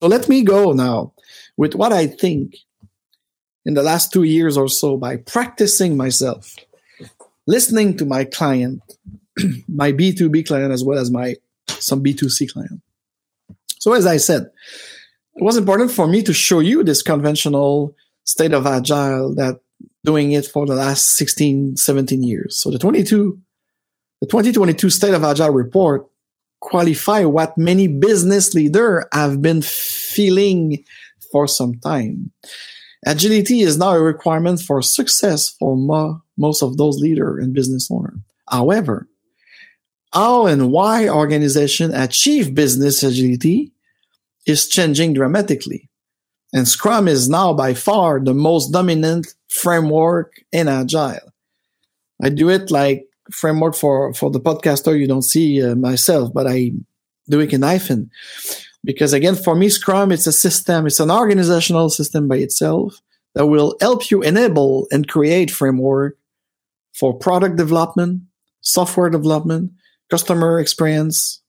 So let me go now with what I think in the last two years or so by practicing myself, listening to my client, my B2B client as well as my some B2C client. So as I said, it was important for me to show you this conventional state of agile that doing it for the last 16, 17 years. So the 22, the 2022 state of agile report qualify what many business leaders have been feeling for some time. Agility is now a requirement for success for mo- most of those leaders and business owners. However, how and why organization achieve business agility is changing dramatically. And Scrum is now by far the most dominant framework in Agile. I do it like framework for, for the podcaster. You don't see uh, myself, but I do it in hyphen because again, for me, Scrum, it's a system. It's an organizational system by itself that will help you enable and create framework for product development, software development, customer experience,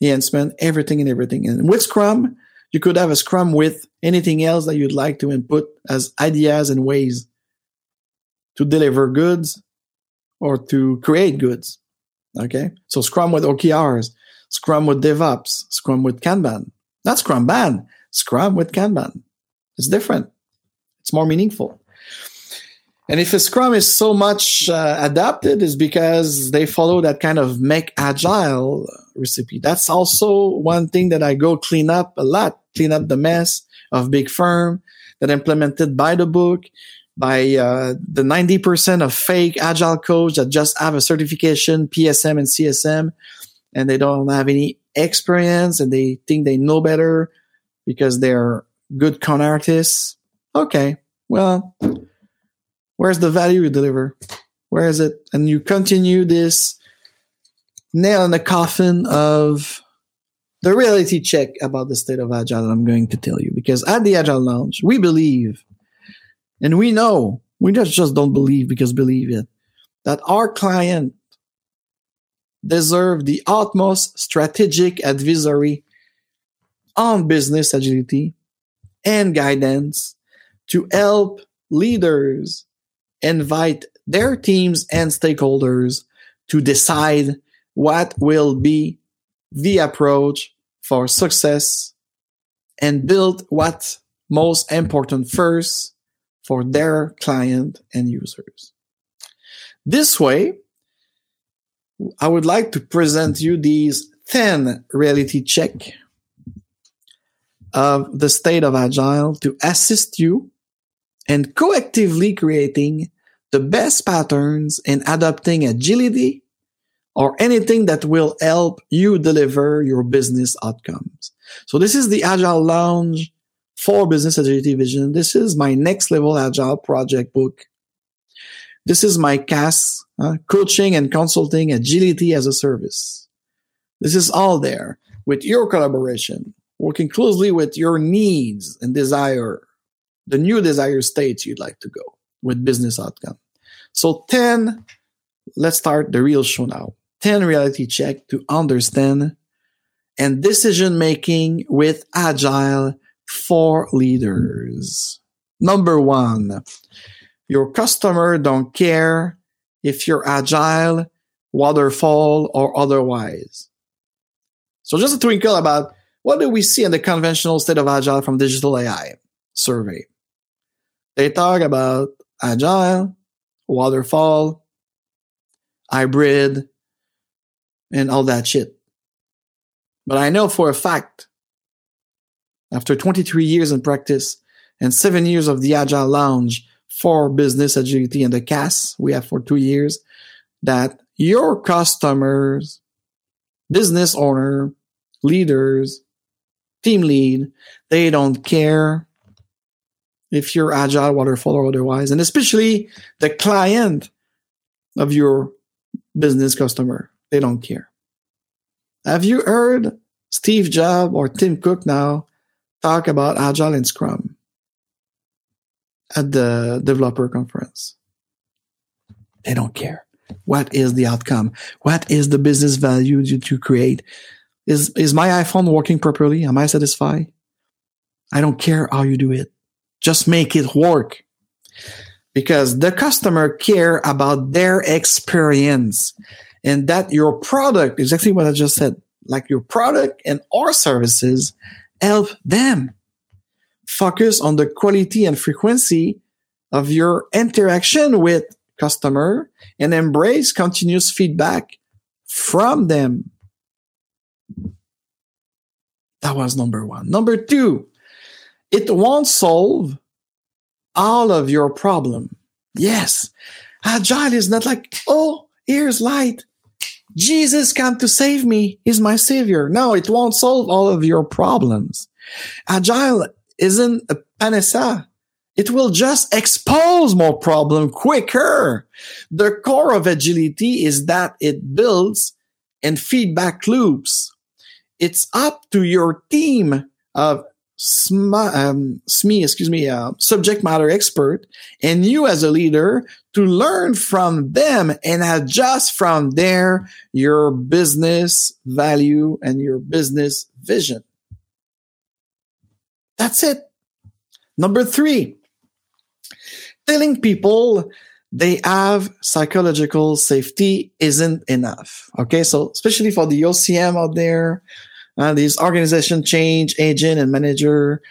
enhancement, everything and everything. And with Scrum, you could have a Scrum with anything else that you'd like to input as ideas and ways to deliver goods or to create goods. Okay. So Scrum with OKRs, Scrum with DevOps, Scrum with Kanban. Not Scrum Ban, Scrum with Kanban. It's different. It's more meaningful. And if a Scrum is so much uh, adapted, is because they follow that kind of make agile recipe. That's also one thing that I go clean up a lot, clean up the mess of big firm that implemented by the book, by uh, the 90% of fake agile coach that just have a certification, PSM and CSM, and they don't have any experience and they think they know better because they're good con artists. Okay, well, Where's the value you deliver? Where is it? And you continue this nail in the coffin of the reality check about the state of Agile that I'm going to tell you. Because at the Agile Lounge, we believe and we know, we just, just don't believe because believe it, that our client deserve the utmost strategic advisory on business agility and guidance to help leaders invite their teams and stakeholders to decide what will be the approach for success and build what's most important first for their client and users. This way, I would like to present you these 10 reality check of the state of agile to assist you in collectively creating the best patterns in adopting agility or anything that will help you deliver your business outcomes. So this is the Agile Lounge for Business Agility Vision. This is my next level Agile project book. This is my CAS, uh, coaching and consulting agility as a service. This is all there with your collaboration, working closely with your needs and desire, the new desire states you'd like to go with business outcome. So 10, let's start the real show now. 10 reality check to understand and decision making with agile for leaders. Number one, your customer don't care if you're agile, waterfall, or otherwise. So just a twinkle about what do we see in the conventional state of agile from Digital.ai survey? They talk about agile, waterfall, hybrid, and all that shit. But I know for a fact, after 23 years in practice and seven years of the Agile Lounge for business agility and the CAS we have for two years, that your customers, business owner, leaders, team lead, they don't care if you're agile, waterfall, or otherwise, and especially the client of your business customer. They don't care. Have you heard Steve Jobs or Tim Cook now talk about agile and scrum at the developer conference? They don't care. What is the outcome? What is the business value you to create? Is, is my iPhone working properly? Am I satisfied? I don't care how you do it. Just make it work. Because the customer care about their experience and that your product, exactly what I just said, like your product and our services help them focus on the quality and frequency of your interaction with customer and embrace continuous feedback from them. That was number one. Number two, it won't solve all of your problem. Yes. Agile is not like, oh, here's light. Jesus come to save me. He's my savior. No, it won't solve all of your problems. Agile isn't a panacea. It will just expose more problem quicker. The core of agility is that it builds and feedback loops. It's up to your team of SME, um, SME excuse me, uh, subject matter expert and you as a leader to learn from them and adjust from there your business value and your business vision. That's it. Number three, telling people they have psychological safety isn't enough. Okay. So especially for the OCM out there, uh, these organization change agent and manager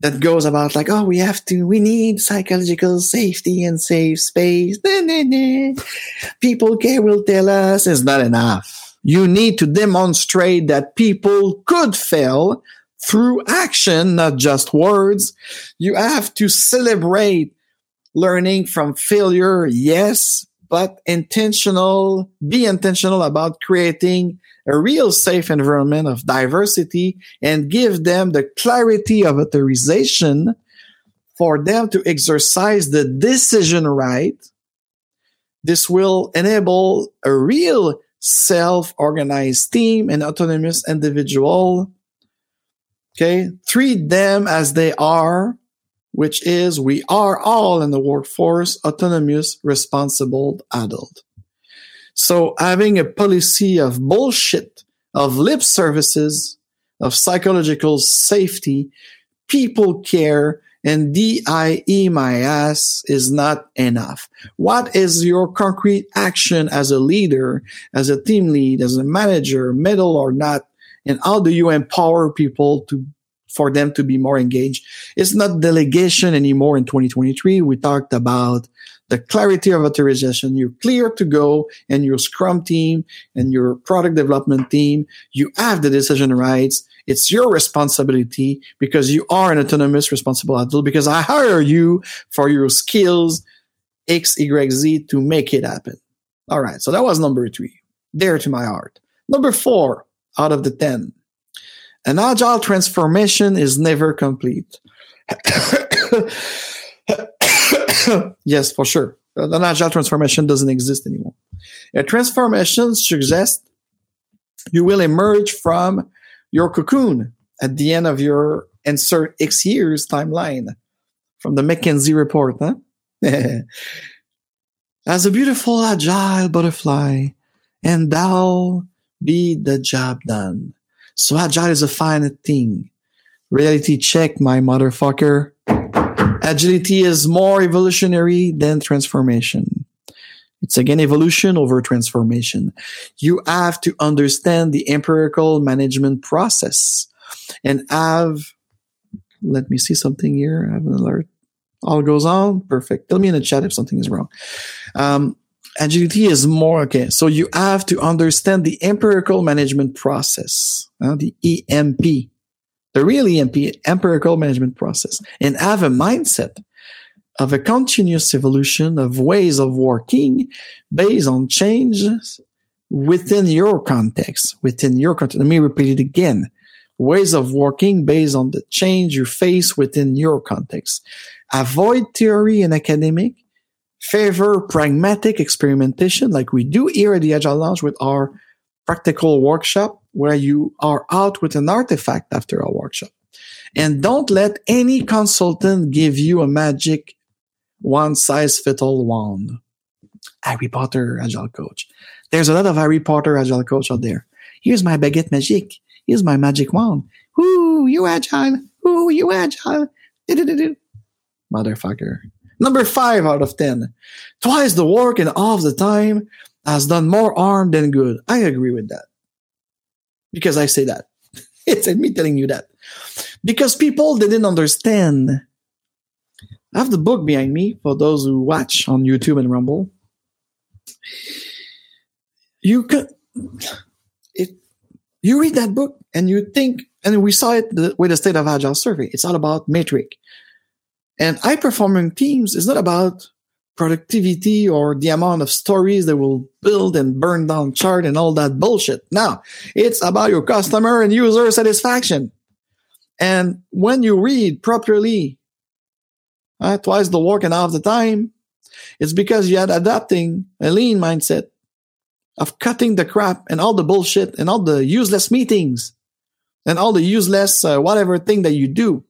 that goes about like, oh, we have to, we need psychological safety and safe space. Nah, nah, nah. People care will tell us it's not enough. You need to demonstrate that people could fail through action, not just words. You have to celebrate learning from failure. Yes, but intentional, be intentional about creating a real safe environment of diversity and give them the clarity of authorization for them to exercise the decision right. This will enable a real self-organized team and autonomous individual. Okay. Treat them as they are, which is we are all in the workforce autonomous, responsible adult. So having a policy of bullshit, of lip services, of psychological safety, people care, and DIE my ass is not enough. What is your concrete action as a leader, as a team lead, as a manager, middle or not? And how do you empower people to for them to be more engaged? It's not delegation anymore in 2023. We talked about the clarity of authorization. You're clear to go and your scrum team and your product development team, you have the decision rights. It's your responsibility because you are an autonomous responsible adult because I hire you for your skills X, Y, Z to make it happen. All right. So that was number three. There to my heart. Number four out of the 10. An agile transformation is never complete. yes, for sure. An agile transformation doesn't exist anymore. A transformation suggests you will emerge from your cocoon at the end of your insert X years timeline from the McKinsey report, huh? As a beautiful agile butterfly, and thou be the job done. So agile is a fine thing. Reality check, my motherfucker. Agility is more evolutionary than transformation. It's again evolution over transformation. You have to understand the empirical management process and have, let me see something here. I have an alert. All goes on. Perfect. Tell me in the chat if something is wrong. Um, agility is more, okay. So you have to understand the empirical management process, uh, the EMP the real EMP, empirical management process, and have a mindset of a continuous evolution of ways of working based on changes within your context, within your context. Let me repeat it again. Ways of working based on the change you face within your context. Avoid theory and academic. Favor pragmatic experimentation like we do here at the Agile Lounge with our practical workshop where you are out with an artifact after a workshop. And don't let any consultant give you a magic one size fits all wand. Harry Potter Agile Coach. There's a lot of Harry Potter Agile Coach out there. Here's my baguette magique. Here's my magic wand. Woo, you agile. Ooh, you agile. Do-do-do-do. Motherfucker. Number five out of 10. Twice the work and half the time has done more harm than good. I agree with that. Because I say that. it's me telling you that. Because people they didn't understand. I have the book behind me for those who watch on YouTube and Rumble. You could, it, you read that book and you think, and we saw it with the state of agile survey. It's all about metric. And high performing teams is not about productivity or the amount of stories that will build and burn down chart and all that bullshit. Now it's about your customer and user satisfaction. And when you read properly, uh, twice the work and half the time, it's because you had adapting a lean mindset of cutting the crap and all the bullshit and all the useless meetings and all the useless uh, whatever thing that you do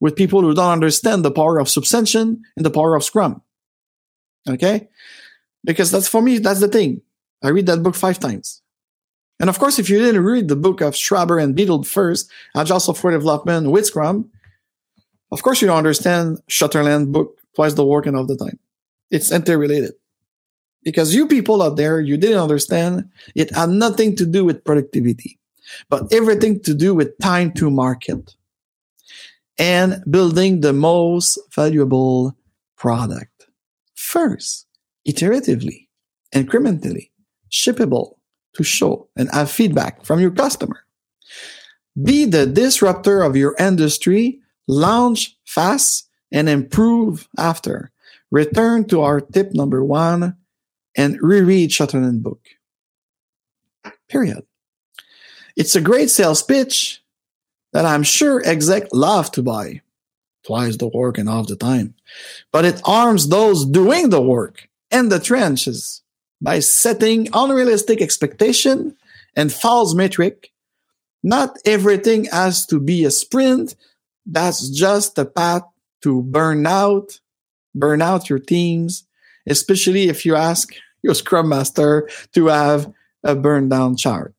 with people who don't understand the power of subtension and the power of Scrum. Okay? Because that's for me, that's the thing. I read that book five times. And of course, if you didn't read the book of Schwaber and Beedle first, Agile Software Development with Scrum, of course you don't understand Sutherland book twice the work and all the time. It's interrelated. Because you people out there, you didn't understand it had nothing to do with productivity, but everything to do with time to market and building the most valuable product. First, iteratively, incrementally, shippable to show and have feedback from your customer. Be the disruptor of your industry, launch fast and improve after. Return to our tip number one and reread Sutherland book. Period. It's a great sales pitch that I'm sure exec love to buy. Twice the work and half the time. But it arms those doing the work in the trenches by setting unrealistic expectation and false metric. Not everything has to be a sprint. That's just a path to burn out, burn out your teams, especially if you ask your scrum master to have a burn down chart.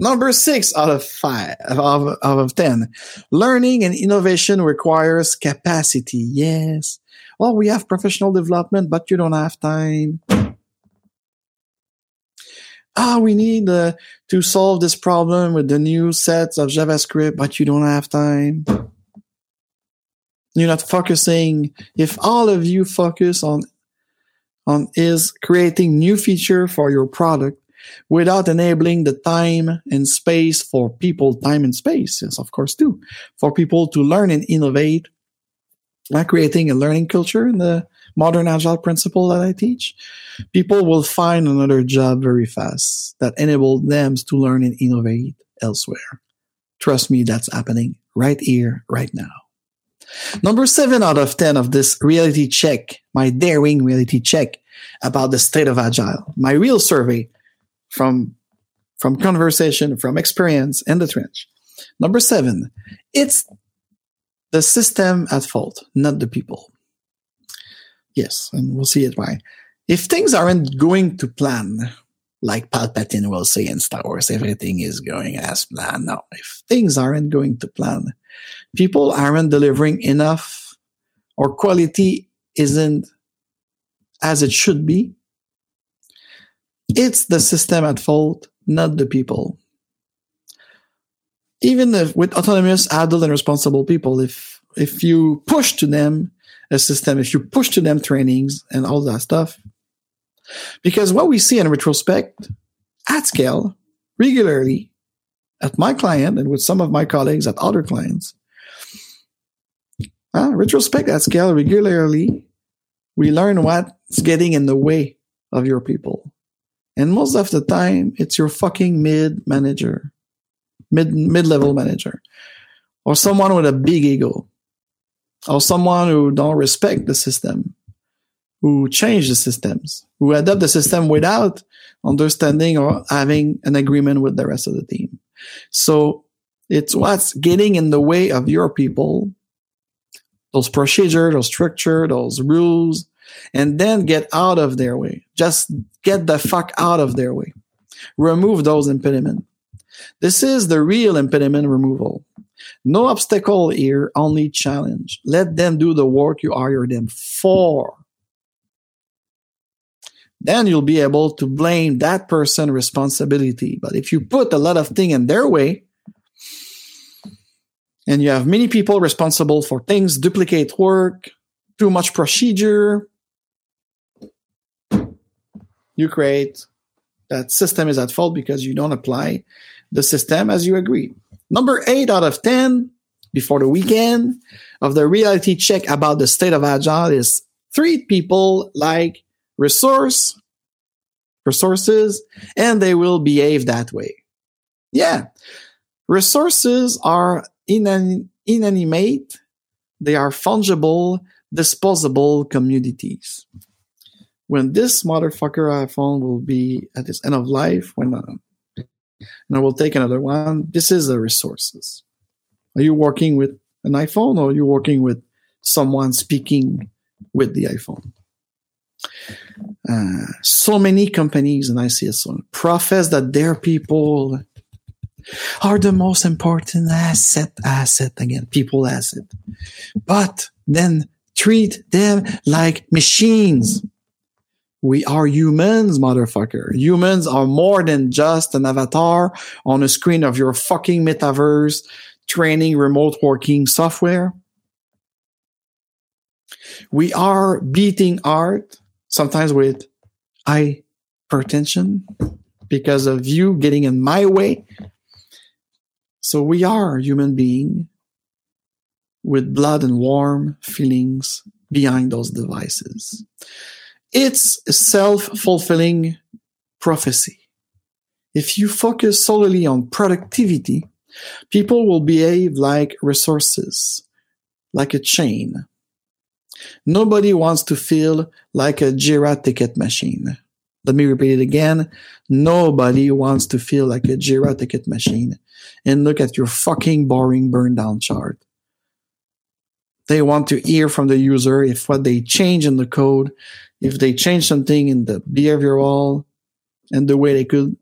Number six out of five, of, of 10. Learning and innovation requires capacity. Yes. Well, we have professional development, but you don't have time. Ah, we need uh, to solve this problem with the new sets of JavaScript, but you don't have time. You're not focusing. If all of you focus on on is creating new feature for your product, without enabling the time and space for people, time and space, yes, of course, too, for people to learn and innovate, uh, creating a learning culture in the modern agile principle that I teach, people will find another job very fast that enable them to learn and innovate elsewhere. Trust me, that's happening right here, right now. Number seven out of 10 of this reality check, my daring reality check about the state of agile, my real survey from from conversation, from experience in the trench. Number seven, it's the system at fault, not the people. Yes, and we'll see it why. If things aren't going to plan, like Palpatine will say in Star Wars, everything is going as planned. No, if things aren't going to plan, people aren't delivering enough or quality isn't as it should be, it's the system at fault, not the people. Even if with autonomous, adult, and responsible people, if if you push to them a system, if you push to them trainings and all that stuff, because what we see in retrospect at scale regularly at my client and with some of my colleagues at other clients, uh, retrospect at scale regularly, we learn what's getting in the way of your people. And most of the time, it's your fucking mid manager, mid mid level manager, or someone with a big ego, or someone who don't respect the system, who change the systems, who adapt the system without understanding or having an agreement with the rest of the team. So it's what's getting in the way of your people, those procedures, those structure, those rules, and then get out of their way. Just get the fuck out of their way. Remove those impediments. This is the real impediment removal. No obstacle here, only challenge. Let them do the work you hire them for. Then you'll be able to blame that person responsibility. But if you put a lot of things in their way, and you have many people responsible for things, duplicate work, too much procedure, you create that system is at fault because you don't apply the system as you agree. Number eight out of 10 before the weekend of the reality check about the state of agile is treat people like resource resources and they will behave that way. Yeah. Resources are inan- inanimate. They are fungible, disposable communities when this motherfucker iPhone will be at its end of life, when uh, and I will take another one. This is the resources. Are you working with an iPhone or are you working with someone speaking with the iPhone? Uh, so many companies, and I see it profess that their people are the most important asset, asset again, people asset. But then treat them like machines. We are humans, motherfucker. Humans are more than just an avatar on a screen of your fucking metaverse training remote working software. We are beating art, sometimes with hypertension because of you getting in my way. So we are human being with blood and warm feelings behind those devices. It's a self-fulfilling prophecy. If you focus solely on productivity, people will behave like resources, like a chain. Nobody wants to feel like a Jira ticket machine. Let me repeat it again. Nobody wants to feel like a Jira ticket machine and look at your fucking boring burn down chart. They want to hear from the user if what they change in the code if they change something in the behavioral and the way they could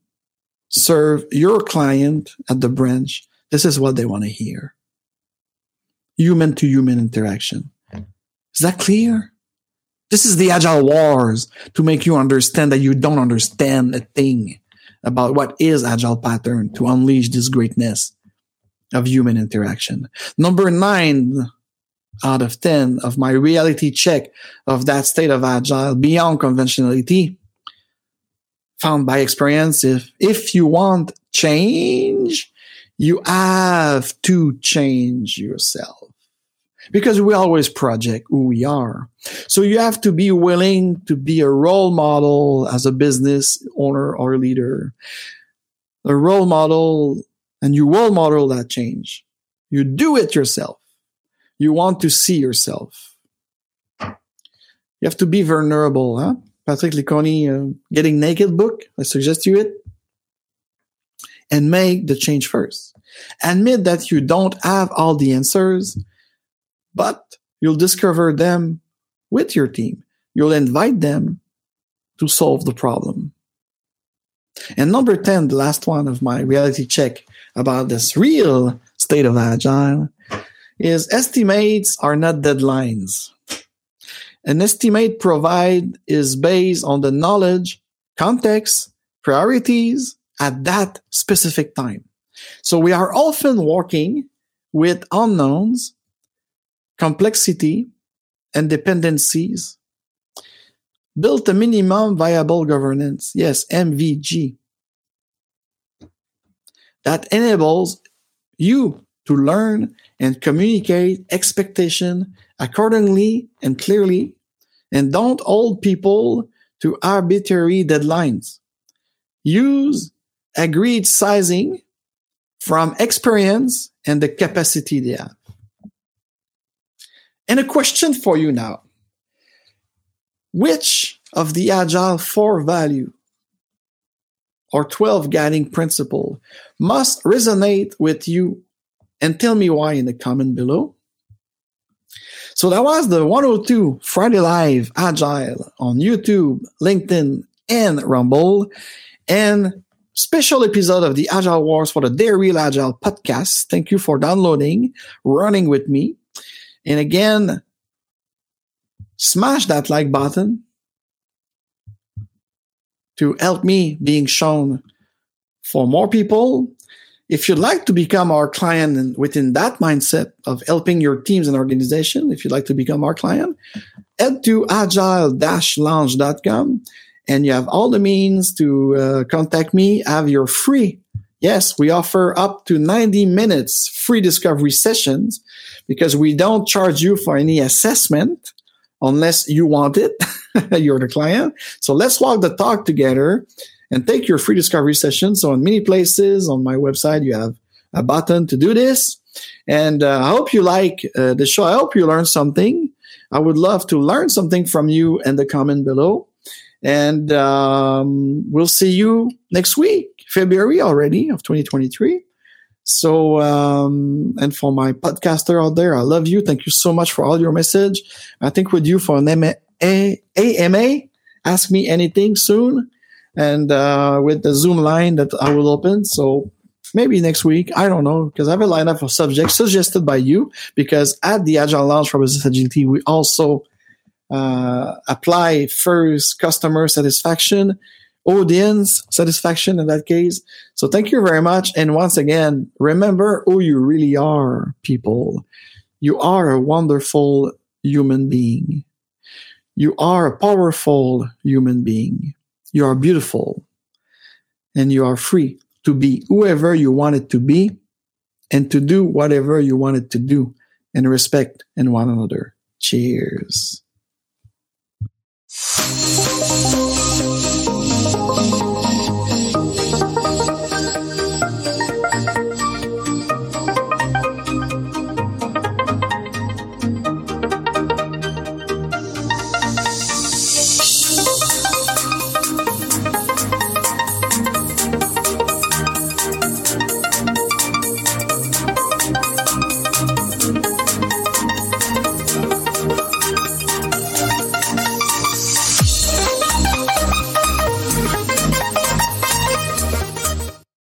serve your client at the branch, this is what they want to hear. Human to human interaction. Is that clear? This is the agile wars to make you understand that you don't understand a thing about what is agile pattern to unleash this greatness of human interaction. Number nine, out of 10 of my reality check of that state of agile beyond conventionality found by experience. If if you want change you have to change yourself because we always project who we are. So you have to be willing to be a role model as a business owner or leader a role model and you role model that change. You do it yourself you want to see yourself. You have to be vulnerable, huh? Patrick Lencioni, uh, Getting Naked book. I suggest you it. And make the change first. Admit that you don't have all the answers, but you'll discover them with your team. You'll invite them to solve the problem. And number 10, the last one of my reality check about this real state of agile is estimates are not deadlines. An estimate provide is based on the knowledge, context, priorities at that specific time. So we are often working with unknowns, complexity, and dependencies. Build a minimum viable governance. Yes, MVG. That enables you to learn and communicate expectation accordingly and clearly and don't hold people to arbitrary deadlines. Use agreed sizing from experience and the capacity they have. And a question for you now. Which of the Agile 4 value or 12 guiding principle must resonate with you and tell me why in the comment below. So that was the 102 Friday Live Agile on YouTube, LinkedIn, and Rumble. And special episode of the Agile Wars for the Dare Real Agile podcast. Thank you for downloading, running with me. And again, smash that like button to help me being shown for more people. If you'd like to become our client and within that mindset of helping your teams and organization, if you'd like to become our client, head to agile-launch.com and you have all the means to uh, contact me, have your free. Yes, we offer up to 90 minutes free discovery sessions because we don't charge you for any assessment unless you want it. You're the client. So let's walk the talk together and take your free discovery session. So in many places on my website, you have a button to do this. And uh, I hope you like uh, the show. I hope you learned something. I would love to learn something from you in the comment below. And um, we'll see you next week, February already of 2023. So, um, and for my podcaster out there, I love you. Thank you so much for all your message. I think with you for an AMA, AMA ask me anything soon and uh, with the Zoom line that I will open. So maybe next week. I don't know because I have a lineup of subjects suggested by you. Because at the Agile Lounge for Business Agility, we also uh, apply first customer satisfaction, audience satisfaction in that case. So thank you very much. And once again, remember who you really are, people. You are a wonderful human being. You are a powerful human being. You are beautiful and you are free to be whoever you wanted to be and to do whatever you wanted to do and respect in one another. Cheers.